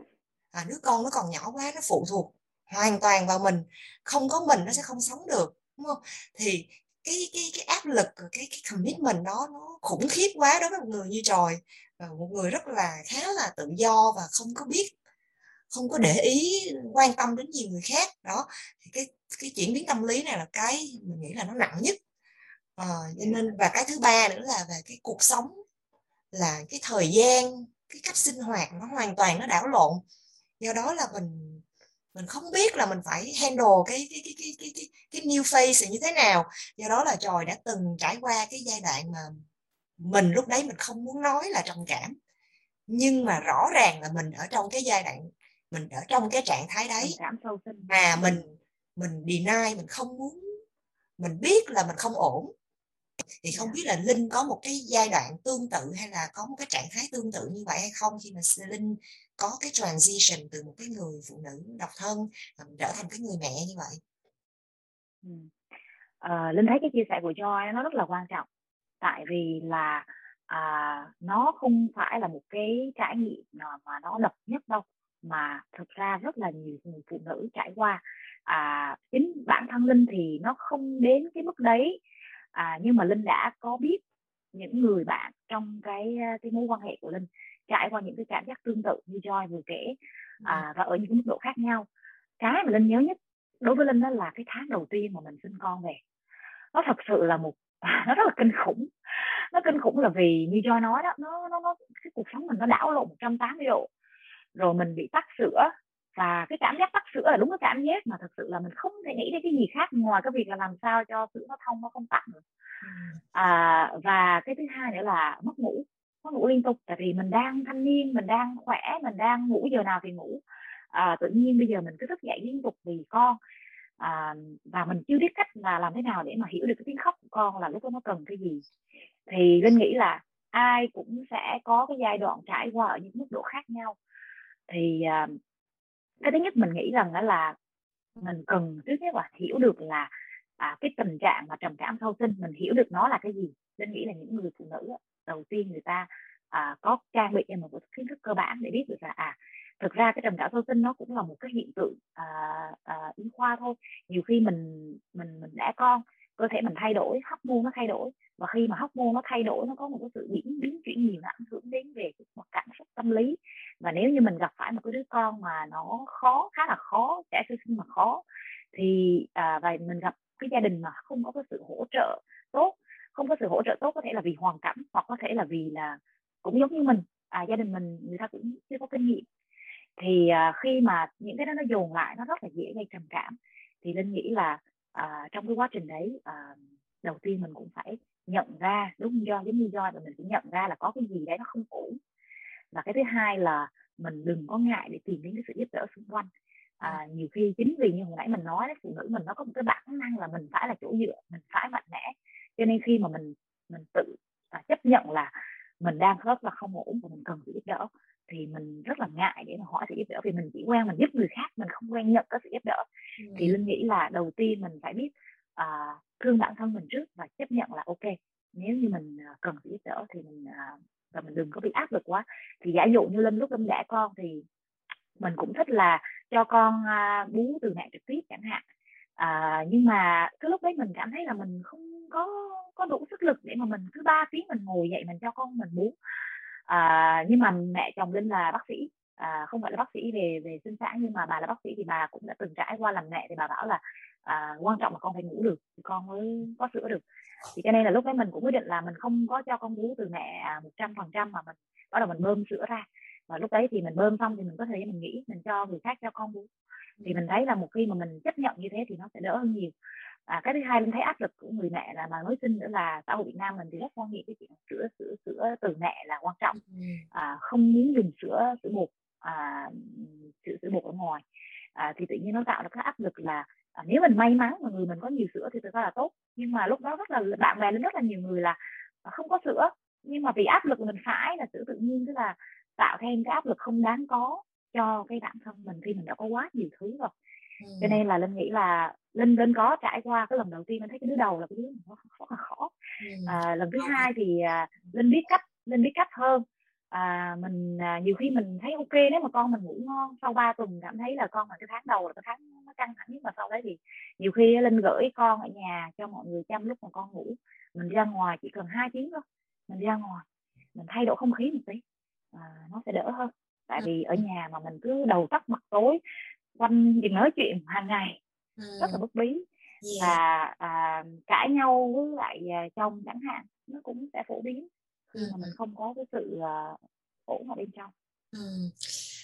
À, đứa con nó còn nhỏ quá nó phụ thuộc hoàn toàn vào mình. Không có mình nó sẽ không sống được đúng không? Thì cái cái cái áp lực ờ, cái cái commitment đó nó khủng khiếp quá đối với một người như tròi. Một người rất là khá là tự do và không có biết không có để ý quan tâm đến nhiều người khác. Đó thì cái cái chuyển biến tâm lý này là cái mình nghĩ là nó nặng nhất. À, cho nên và cái thứ ba nữa là về cái cuộc sống là cái thời gian cái cách sinh hoạt nó hoàn toàn nó đảo lộn. Do đó là mình mình không biết là mình phải handle cái cái cái cái cái cái, cái new phase như thế nào. Do đó là tròi đã từng trải qua cái giai đoạn mà mình lúc đấy mình không muốn nói là trầm cảm. Nhưng mà rõ ràng là mình ở trong cái giai đoạn mình ở trong cái trạng thái đấy mà mình mình deny mình không muốn mình biết là mình không ổn. Thì không biết là linh có một cái giai đoạn tương tự hay là có một cái trạng thái tương tự như vậy hay không? Khi mà linh có cái transition từ một cái người phụ nữ độc thân ờ, trở thành cái người mẹ như vậy? Ừ. à, linh thấy cái chia sẻ của joy nó rất là quan trọng. Tại vì là à, nó không phải là một cái trải nghiệm nào mà nó độc nhất đâu mà thực ra rất là nhiều người phụ nữ trải qua. À, chính bản thân linh thì nó không đến cái mức đấy. À, nhưng mà linh đã có biết những người bạn trong cái cái mối quan hệ của linh trải qua những cái cảm giác tương tự như Joy vừa kể à, và ở những cái mức độ khác nhau. Cái mà linh nhớ nhất đối với linh đó là cái tháng đầu tiên mà mình sinh con về. Nó thật sự là một nó rất là kinh khủng. Nó kinh khủng là vì như Joy nói đó nó nó nó cái cuộc sống mình nó đảo lộn 180 độ. Rồi mình bị tắc sữa và cái cảm giác tắc sữa là đúng cái cảm giác mà thật sự là mình không thể nghĩ đến cái gì khác ngoài cái việc là làm sao cho sữa nó thông nó không tắc nữa à, và cái thứ hai nữa là mất ngủ có ngủ liên tục tại vì mình đang thanh niên mình đang khỏe mình đang ngủ giờ nào thì ngủ. À, tự nhiên bây giờ mình cứ thức dậy liên tục vì con. À, và mình chưa biết cách là làm thế nào để mà hiểu được cái tiếng khóc của con là lúc đó nó cần cái gì. Thì linh nghĩ là ai cũng sẽ có cái giai đoạn trải qua ở những mức độ khác nhau. Thì à, cái thứ nhất mình nghĩ rằng đó là mình cần trước nhất là hiểu được là à, cái tình trạng mà trầm cảm sau sinh mình hiểu được nó là cái gì. Linh nghĩ là những người phụ nữ đầu tiên người ta à, có trang bị cho một kiến thức cơ bản để biết được là à thực ra cái trầm cảm sau sinh nó cũng là một cái hiện tượng à, à, y khoa thôi. Nhiều khi mình mình mình đẻ con cơ thể mình thay đổi hóc môn nó thay đổi và khi mà hóc môn nó thay đổi nó có một cái sự biến biến chuyển nhiều nó ảnh hưởng đến về một cảm xúc tâm lý. Và nếu như mình gặp phải một cái đứa con mà nó khó khá là khó trẻ sơ sinh mà khó thì à, và mình gặp cái gia đình mà không có cái sự hỗ trợ tốt không có sự hỗ trợ tốt có thể là vì hoàn cảnh hoặc có thể là vì là cũng giống như mình. À, gia đình mình người ta cũng chưa có kinh nghiệm. Thì à, khi mà những cái đó nó dồn lại nó rất là dễ gây trầm cảm thì linh nghĩ là à, trong cái quá trình đấy à, đầu tiên mình cũng phải nhận ra đúng do giống như do là mình phải nhận ra là có cái gì đấy nó không ổn. Và cái thứ hai là mình đừng có ngại để tìm đến cái sự giúp đỡ xung quanh. À, nhiều khi chính vì như hồi nãy mình nói đấy phụ nữ mình nó có một cái bản năng là mình phải là chỗ dựa mình phải mạnh mẽ cho nên khi mà mình mình tự à, chấp nhận là mình đang rất là không ổn và mình cần sự giúp đỡ thì mình rất là ngại để mà hỏi sự giúp đỡ. Vì mình chỉ quen mình giúp người khác mình không quen nhận cái sự giúp đỡ. Ừ. thì linh nghĩ là đầu tiên mình phải biết à, thương bản thân mình trước và chấp nhận là ok nếu như mình à, cần sự giúp đỡ thì mình à, và mình đừng có bị áp lực quá. Thì giả dụ như linh lúc linh đẻ con thì mình cũng thích là cho con à, bú từ mẹ trực tiếp chẳng hạn à, nhưng mà cái lúc đấy mình cảm thấy là mình không có có đủ sức lực để mà mình cứ ba tiếng mình ngồi dậy mình cho con mình bú à, nhưng mà mẹ chồng linh là bác sĩ. À, không phải là bác sĩ về về sinh sản nhưng mà bà là bác sĩ thì bà cũng đã từng trải qua làm mẹ thì bà bảo là à, quan trọng là con phải ngủ được thì con mới có sữa được. Thì cho nên là lúc đấy mình cũng quyết định là mình không có cho con bú từ mẹ à, một trăm phần trăm mà mình bắt đầu mình bơm sữa ra. Và lúc đấy thì mình bơm xong thì mình có thời gian mình nghĩ mình cho người khác cho con bú thì mình thấy là một khi mà mình chấp nhận như thế thì nó sẽ đỡ hơn nhiều. À, cái thứ hai mình thấy áp lực của người mẹ là mà mới sinh nữa là xã hội Việt Nam mình thì rất quan niệm cái chuyện sữa sữa sữa từ mẹ là quan trọng. À, không muốn dùng sữa sữa bột à, sữa sữa bột ở ngoài. À, thì tự nhiên nó tạo ra cái áp lực là à, nếu mình may mắn mà người mình có nhiều sữa thì thực ra là tốt. Nhưng mà lúc đó rất là bạn bè lên rất là nhiều người là không có sữa. Nhưng mà vì áp lực mình phải là sữa tự nhiên tức là tạo thêm cái áp lực không đáng có cho cái bản thân mình khi mình đã có quá nhiều thứ rồi. Ừ. cho nên là linh nghĩ là linh linh có trải qua cái lần đầu tiên linh thấy cái đứa đầu là cái đứa nó rất là khó. Ừ. à, lần thứ hai thì à, linh biết cách linh biết cách hơn. À, mình à, nhiều khi mình thấy ok nếu mà con mình ngủ ngon sau 3 tuần cảm thấy là con là cái tháng đầu là cái tháng nó căng thẳng nhất mà sau đấy thì nhiều khi linh gửi con ở nhà cho mọi người chăm lúc mà con ngủ. Mình ra ngoài chỉ cần hai tiếng thôi mình ra ngoài mình thay đổi không khí một tí à, nó sẽ đỡ hơn tại vì ở nhà mà mình cứ đầu tắt mặt tối quanh đừng nói chuyện hàng ngày rất là bất bí yeah. và à, cãi nhau với lại à, chồng chẳng hạn nó cũng sẽ phổ biến. Khi mà mình không có cái sự uh, ổn ở bên trong. Ừ.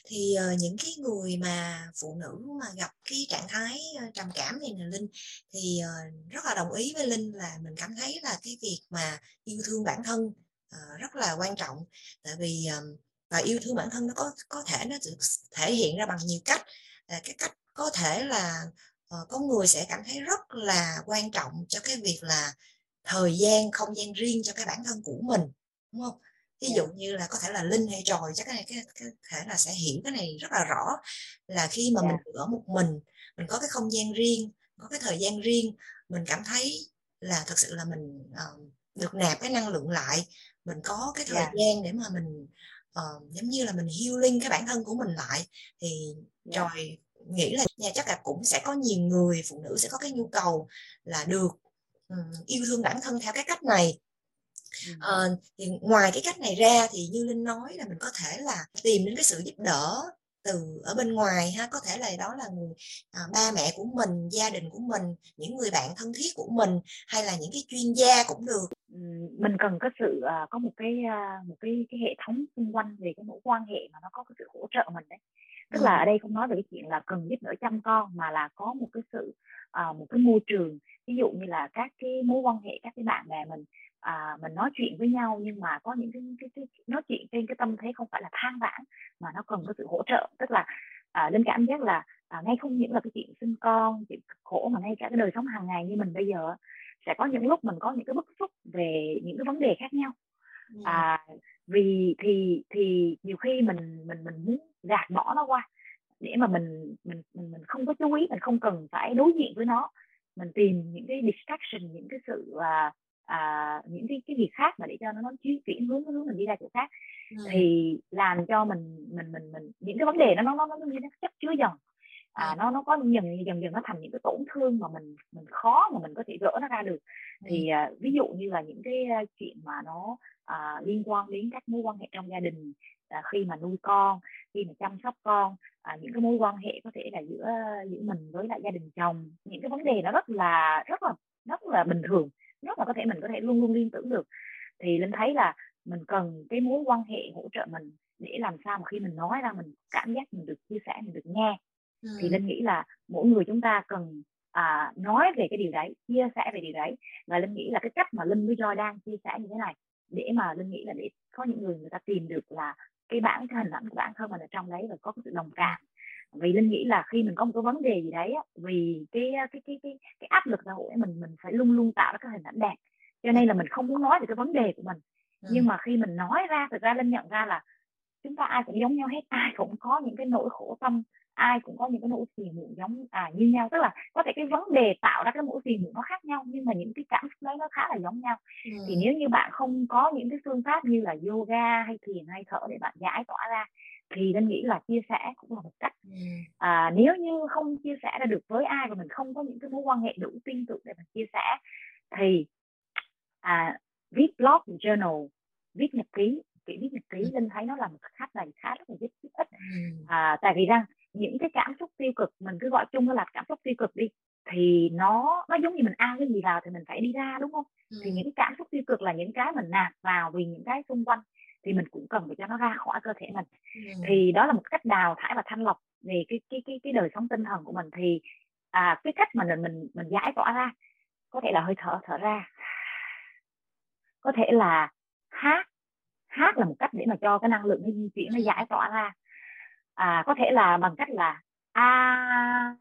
thì uh, những cái người mà phụ nữ mà gặp cái trạng thái uh, trầm cảm này nè linh thì uh, rất là đồng ý với linh là mình cảm thấy là cái việc mà yêu thương bản thân uh, rất là quan trọng. Tại vì uh, và yêu thương bản thân nó có có thể nó được thể hiện ra bằng nhiều cách là cái cách có thể là uh, có người sẽ cảm thấy rất là quan trọng cho cái việc là thời gian không gian riêng cho cái bản thân của mình đúng không ví dạ. dụ như là có thể là linh hay tròi chắc cái này cái, cái thể là sẽ hiểu cái này rất là rõ là khi mà yeah. mình dạ. ở một mình mình có cái không gian riêng có cái thời gian riêng mình cảm thấy là thật sự là mình uh, được nạp cái năng lượng lại mình có cái thời yeah. Dạ. gian để mà mình uh, giống như là mình healing cái bản thân của mình lại. Thì yeah. rồi nghĩ là nhà chắc là cũng sẽ có nhiều người phụ nữ sẽ có cái nhu cầu là được um, yêu thương bản thân theo cái cách này. Ờ, thì ngoài cái cách này ra thì như linh nói là mình có thể là tìm đến cái sự giúp đỡ từ ở bên ngoài ha có thể là đó là người à, ba mẹ của mình gia đình của mình những người bạn thân thiết của mình hay là những cái chuyên gia cũng được. Mình cần có sự uh, có một cái uh, một cái cái hệ thống xung quanh về cái mối quan hệ mà nó có cái sự hỗ trợ mình đấy. Tức là ở đây không nói về cái chuyện là cần giúp đỡ chăm con mà là có một cái sự uh, một cái môi trường. Ví dụ như là các cái mối quan hệ các cái bạn bè mình à, mình nói chuyện với nhau nhưng mà có những cái, cái, cái nói chuyện trên cái tâm thế không phải là than vãn mà nó cần có sự hỗ trợ. Tức là à, linh cảm giác là à, ngay không những là cái chuyện sinh con chuyện khổ mà ngay cả cái đời sống hàng ngày như mình bây giờ sẽ có những lúc mình có những cái bức xúc về những cái vấn đề khác nhau. À, vì thì thì nhiều khi mình mình mình muốn gạt bỏ nó qua để mà mình mình mình mình không có chú ý mình không cần phải đối diện với nó. Mình tìm những cái distraction những cái sự à, à, những cái cái việc khác mà để cho nó nó chuyển hướng hướng mình đi ra chỗ khác. Ừ. thì làm cho mình mình mình mình những cái vấn đề nó nó nó nó như nó chất chứa dần. À, nó nó có dần dần dần nó thành những cái tổn thương mà mình mình khó mà mình có thể gỡ nó ra được. Thì à, ví dụ như là những cái chuyện mà nó à, liên quan đến các mối quan hệ trong gia đình à, khi mà nuôi con khi mà chăm sóc con à, những cái mối quan hệ có thể là giữa giữa mình với lại gia đình chồng những cái vấn đề nó rất là rất là rất là bình thường rất là có thể mình có thể luôn luôn liên tưởng được. Thì linh thấy là mình cần cái mối quan hệ hỗ trợ mình để làm sao mà khi mình nói ra mình cảm giác mình được chia sẻ mình được nghe. Ừ. thì linh nghĩ là mỗi người chúng ta cần à, nói về cái điều đấy chia sẻ về điều đấy. Và linh nghĩ là cái cách mà linh với joy đang chia sẻ như thế này để mà linh nghĩ là để có những người người ta tìm được là cái bản cái hình ảnh của bản thân mình ở trong đấy và có cái sự đồng cảm vì linh nghĩ là khi mình có một cái vấn đề gì đấy vì cái cái cái cái cái áp lực xã hội mình mình phải luôn luôn tạo ra cái hình ảnh đẹp cho nên là mình không muốn nói về cái vấn đề của mình ừ. nhưng mà khi mình nói ra thực ra linh nhận ra là chúng ta ai cũng giống nhau hết ai cũng có những cái nỗi khổ tâm ai cũng có những cái nỗi phiền muộn giống à như nhau tức là có thể cái vấn đề tạo ra cái nỗi phiền muộn nó khác nhau nhưng mà những cái cảm xúc đấy nó khá là giống nhau ừ. thì nếu như bạn không có những cái phương pháp như là yoga hay thiền hay thở để bạn giải tỏa ra thì nên nghĩ là chia sẻ cũng là một cách. À, nếu như không chia sẻ ra được với ai và mình không có những cái mối quan hệ đủ tin tưởng để mình chia sẻ thì à, viết blog journal viết nhật ký kỹ viết nhật ký linh thấy nó là một cách này khá rất là giúp ích. À, tại vì rằng những cái cảm xúc tiêu cực mình cứ gọi chung là cảm xúc tiêu cực đi thì nó nó giống như mình ăn cái gì vào thì mình phải đi ra đúng không? Ừ. thì những cái cảm xúc tiêu cực là những cái mình nạp vào vì những cái xung quanh thì mình cũng cần phải cho nó ra khỏi cơ thể mình. Ừ. thì đó là một cách đào thải và thanh lọc về cái cái cái cái đời sống tinh thần của mình. Thì à, cái cách mà mình mình mình giải tỏa ra có thể là hơi thở thở ra. Có thể là hát. Hát là một cách để mà cho cái năng lượng nó di chuyển nó giải tỏa ra. À, có thể là bằng cách là a à,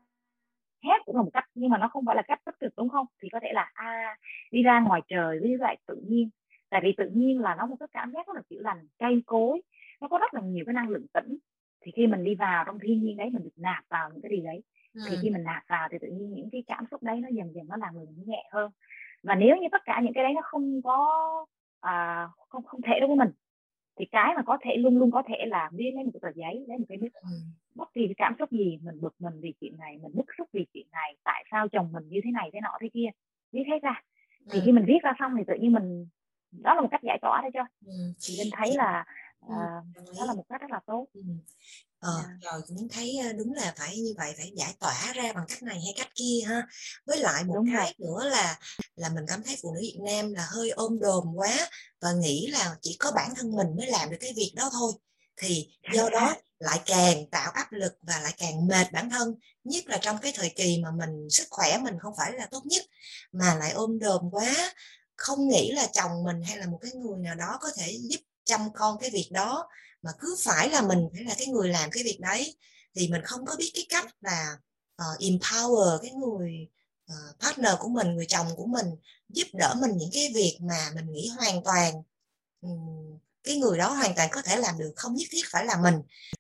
hét cũng là một cách nhưng mà nó không phải là cách tích cực đúng không? Thì có thể là a à, đi ra ngoài trời với lại tự nhiên tại vì tự nhiên là nó một cái cảm giác rất là chữa lành cây cối nó có rất là nhiều cái năng lượng tĩnh thì khi mình đi vào trong thiên nhiên đấy mình được nạp vào những cái gì đấy ừ. thì khi mình nạp vào thì tự nhiên những cái cảm xúc đấy nó dần dần nó làm mình nhẹ hơn và nếu như tất cả những cái đấy nó không có à, không không thể đối với mình thì cái mà có thể luôn luôn có thể là viết lấy một cái tờ giấy lấy một cái bút ừ. bất kỳ cái cảm xúc gì mình bực mình vì chuyện này mình bức xúc vì chuyện này tại sao chồng mình như thế này thế nọ thế kia viết hết ra thì ừ. khi mình viết ra xong thì tự nhiên mình đó là một cách giải tỏa đấy cho ừ. thì linh thấy là ừ. à, đó là một cách rất là tốt ừ. Ờ. Dạ. rồi cũng thấy đúng là phải như vậy phải giải tỏa ra bằng cách này hay cách kia ha với lại một đúng cái rồi. nữa là là mình cảm thấy phụ nữ Việt Nam là hơi ôm đồm quá và nghĩ là chỉ có bản thân mình mới làm được cái việc đó thôi thì do đó lại càng tạo áp lực và lại càng mệt bản thân nhất là trong cái thời kỳ mà mình sức khỏe mình không phải là tốt nhất mà lại ôm đồm quá không nghĩ là chồng mình hay là một cái người nào đó có thể giúp chăm con cái việc đó mà cứ phải là mình phải là cái người làm cái việc đấy thì mình không có biết cái cách là uh, empower cái người uh, partner của mình người chồng của mình giúp đỡ mình những cái việc mà mình nghĩ hoàn toàn um, cái người đó hoàn toàn có thể làm được không nhất thiết phải là mình.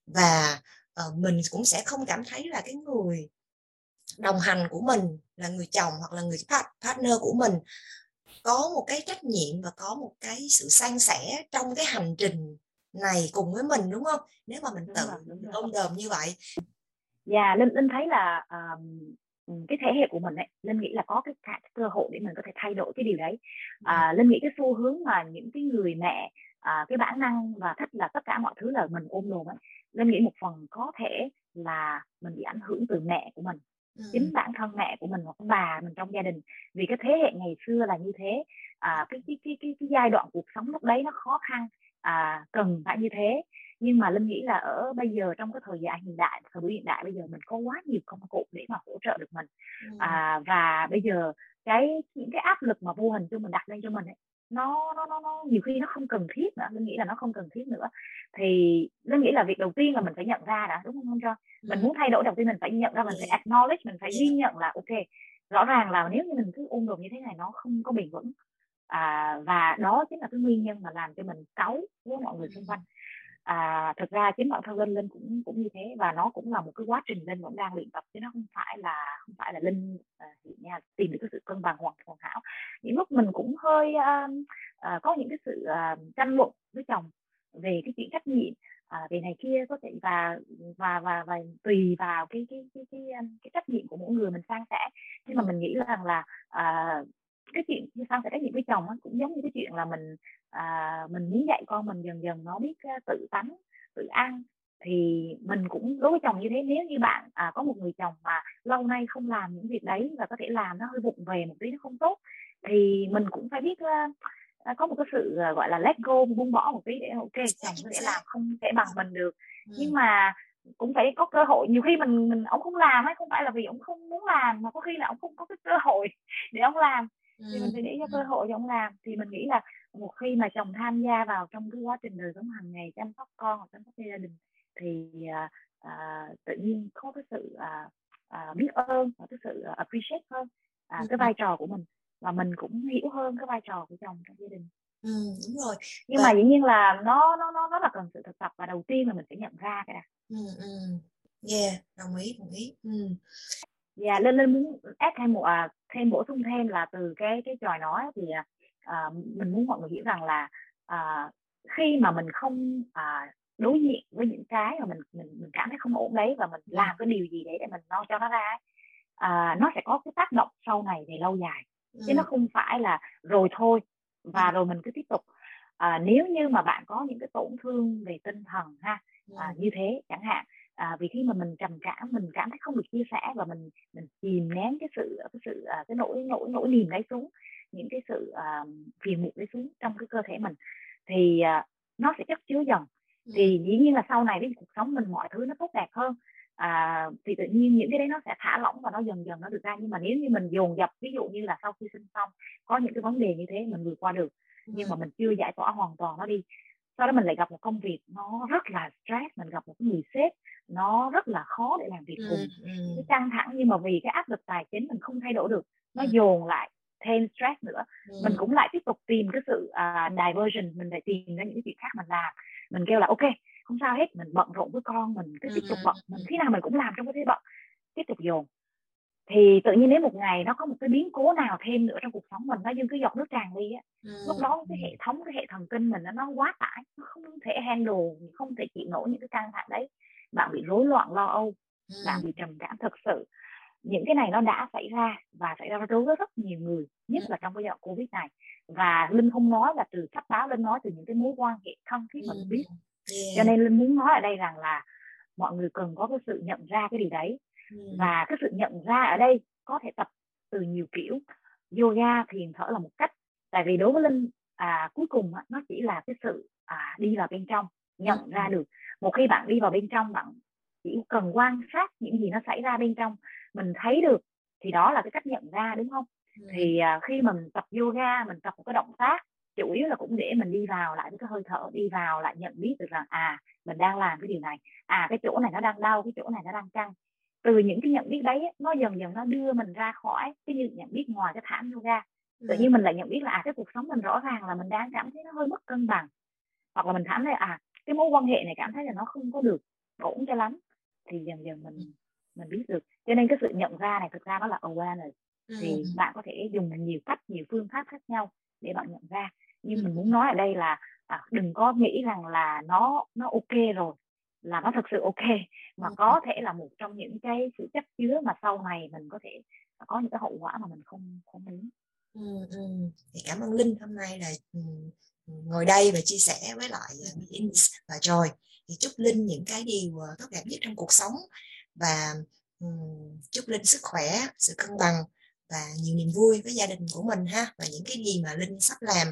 Và uh, mình cũng sẽ không cảm thấy là cái người đồng hành của mình là người chồng hoặc là người partner của mình có một cái trách nhiệm và có một cái sự san sẻ trong cái hành trình này cùng với mình đúng không? Nếu mà mình tự ôm đờm như vậy. Dạ linh linh thấy là um, cái thế hệ của mình ấy linh nghĩ là có cái, cái cơ hội để mình có thể thay đổi cái điều đấy. À, linh nghĩ cái xu hướng mà những cái người mẹ à, cái bản năng và thích là tất cả mọi thứ là mình ôm đồm ấy linh nghĩ một phần có thể là mình bị ảnh hưởng từ mẹ của mình ừ. chính bản thân mẹ của mình hoặc bà mình trong gia đình vì cái thế hệ ngày xưa là như thế à, cái, cái cái cái cái giai đoạn cuộc sống lúc đấy nó khó khăn à, cần phải như thế nhưng mà linh nghĩ là ở bây giờ trong cái thời gian hiện đại thời buổi hiện đại bây giờ mình có quá nhiều công cụ để mà hỗ trợ được mình ừ. à, và bây giờ cái những cái áp lực mà vô hình cho mình đặt lên cho mình ấy, nó nó nó nó nhiều khi nó không cần thiết nữa linh nghĩ là nó không cần thiết nữa. Thì linh nghĩ là việc đầu tiên là mình phải nhận ra đã đúng không cho mình muốn thay đổi đầu tiên mình phải nhận ra mình phải acknowledge mình phải ghi nhận là ok rõ ràng là nếu như mình cứ ôm đồm như thế này nó không có bền vững. À, và đó chính là cái nguyên nhân mà làm cho mình cáu với mọi người xung quanh à, thực ra chính bản thân linh linh cũng cũng như thế và nó cũng là một cái quá trình linh vẫn đang luyện tập chứ nó không phải là không phải là linh à, nha, tìm được cái sự cân bằng hoàn hoàn hảo. Những lúc mình cũng hơi à, à, có những cái sự à, tranh luận với chồng về cái chuyện trách nhiệm à, về này kia có thể và và và và tùy vào cái cái cái cái cái, trách nhiệm của mỗi người mình sang sẻ. Nhưng mà mình nghĩ rằng là à, cái chuyện như san sẻ trách nhiệm với chồng á, cũng giống như cái chuyện là mình à, mình muốn dạy con mình dần dần nó biết uh, tự tắm tự ăn. Thì mình cũng đối với chồng như thế nếu như bạn à, có một người chồng mà lâu nay không làm những việc đấy và có thể làm nó hơi vụng về một tí nó không tốt thì mình cũng phải biết uh, có một cái sự uh, gọi là let go buông bỏ một tí để ok chồng có thể làm không thể bằng mình được. Ừ. nhưng mà cũng phải có cơ hội nhiều khi mình mình ông không làm hay không phải là vì ông không muốn làm mà có khi là ông không có cái cơ hội để ông làm thì mình phải để cho cơ hội cho ông làm. Thì mình nghĩ là một khi mà chồng tham gia vào trong cái quá trình đời sống hàng ngày chăm sóc con hoặc chăm sóc gia đình thì à, à, tự nhiên có cái sự à, à, biết ơn và cái sự appreciate hơn à, cái vai trò của mình. Và mình cũng hiểu hơn cái vai trò của chồng trong gia đình. Ừ, đúng rồi. Nhưng và... mà dĩ nhiên là nó nó nó nó là cần sự thực tập và đầu tiên là mình phải nhận ra cái đó ừ, ừ. yeah đồng ý đồng ý. Ừ. dạ yeah, lên lên muốn ép thêm một à, thêm bổ sung thêm là từ cái cái trò nói thì à, mình muốn mọi người hiểu rằng là à, khi mà mình không à, đối diện với những cái mà mình mình mình cảm thấy không ổn đấy và mình làm cái điều gì để để mình lo cho nó ra à, nó sẽ có cái tác động sau này về lâu dài. Ừ. chứ nó không phải là rồi thôi và rồi mình cứ tiếp tục. À, nếu như mà bạn có những cái tổn thương về tinh thần ha à, như thế chẳng hạn à, vì khi mà mình trầm cảm mình cảm thấy không được chia sẻ và mình mình chìm nén cái sự cái sự à, cái nỗi nỗi nỗi niềm đấy xuống những cái sự à, phiền muộn đấy xuống trong cái cơ thể mình thì à, nó sẽ chất chứa dần. Thì dĩ nhiên là sau này cái cuộc sống mình mọi thứ nó tốt đẹp hơn à, thì tự nhiên những cái đấy nó sẽ thả lỏng và nó dần dần nó được ra. Nhưng mà nếu như mình dồn dập ví dụ như là sau khi sinh xong có những cái vấn đề như thế mình vượt qua được nhưng mà mình chưa giải tỏa hoàn toàn nó đi sau đó mình lại gặp một công việc nó rất là stress mình gặp một người sếp nó rất là khó để làm việc cùng. Ừ, cái căng thẳng nhưng mà vì cái áp lực tài chính mình không thay đổi được nó ừ. dồn lại thêm stress nữa. Ừ. mình cũng lại tiếp tục tìm cái sự uh, diversion mình lại tìm ra những cái chuyện khác mình làm. Mình kêu là ok không sao hết mình bận rộn với con mình cứ tiếp tục bận. mình khi nào mình cũng làm trong cái thế bận tiếp tục dồn thì tự nhiên nếu một ngày nó có một cái biến cố nào thêm nữa trong cuộc sống mình nó như cái giọt nước tràn đi á. Ừ. lúc đó cái hệ thống cái hệ thần kinh mình nó nó quá tải nó không thể handle không thể chịu nổi những cái căng thẳng đấy. Bạn bị rối loạn lo âu ừ. bạn bị trầm cảm thực sự. Những cái này nó đã xảy ra và xảy ra đối với rất nhiều người nhất là trong cái giai covid này. Và linh không nói là từ sách báo linh nói từ những cái mối quan hệ thân thiết mà mình biết. Yeah. cho nên linh muốn nói ở đây rằng là mọi người cần có cái sự nhận ra cái điều đấy và cái sự nhận ra ở đây có thể tập từ nhiều kiểu. Yoga thiền thở là một cách tại vì đối với linh à, cuối cùng nó chỉ là cái sự à, đi vào bên trong nhận ra được. Một khi bạn đi vào bên trong bạn chỉ cần quan sát những gì nó xảy ra bên trong mình thấy được thì đó là cái cách nhận ra đúng không? Thì à, khi mình tập yoga mình tập một cái động tác chủ yếu là cũng để mình đi vào lại với cái hơi thở đi vào lại nhận biết được rằng à mình đang làm cái điều này. À cái chỗ này nó đang đau cái chỗ này nó đang căng từ những cái nhận biết đấy nó dần dần nó đưa mình ra khỏi cái nhận biết ngoài cái thảm yoga. Tự nhiên mình lại nhận biết là à cái cuộc sống mình rõ ràng là mình đang cảm thấy nó hơi mất cân bằng. Hoặc là mình cảm thấy à cái mối quan hệ này cảm thấy là nó không có được ổn cho lắm. Thì dần dần mình mình biết được. Cho nên cái sự nhận ra này thực ra nó là awareness. Thì ừ. bạn có thể dùng nhiều cách nhiều phương pháp khác nhau để bạn nhận ra. Nhưng mình muốn nói ở đây là à, đừng có nghĩ rằng là nó nó ok rồi là nó thực sự ok. Mà có thể là một trong những cái sự chất chứa mà sau này mình có thể có những cái hậu quả mà mình không không muốn. Ừ, ừ. thì cảm ơn linh hôm nay là ngồi đây và chia sẻ với lại Ins và Joy thì chúc linh những cái điều tốt đẹp nhất trong cuộc sống. Và chúc linh sức khỏe sự cân bằng và nhiều niềm vui với gia đình của mình ha. Và những cái gì mà linh sắp làm.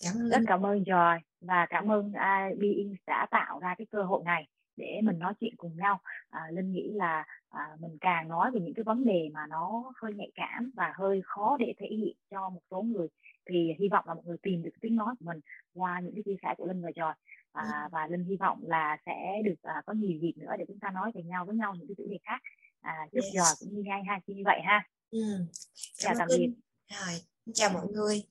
Cảm ơn rất cảm ơn Joy và cảm ơn uh, Being đã tạo ra cái cơ hội này để mình nói chuyện cùng nhau. À, linh nghĩ là à, mình càng nói về những cái vấn đề mà nó hơi nhạy cảm và hơi khó để thể hiện cho một số người thì hy vọng là mọi người tìm được tiếng nói của mình qua những cái chia sẻ của linh và Joy à, và linh hy vọng là sẽ được à, có nhiều dịp nữa để chúng ta nói về nhau với nhau những cái chủ đề khác. À, chúc yes. giờ cũng như ngay ha như vậy ha. Ừ. chào tạm biệt. Rồi chào mọi người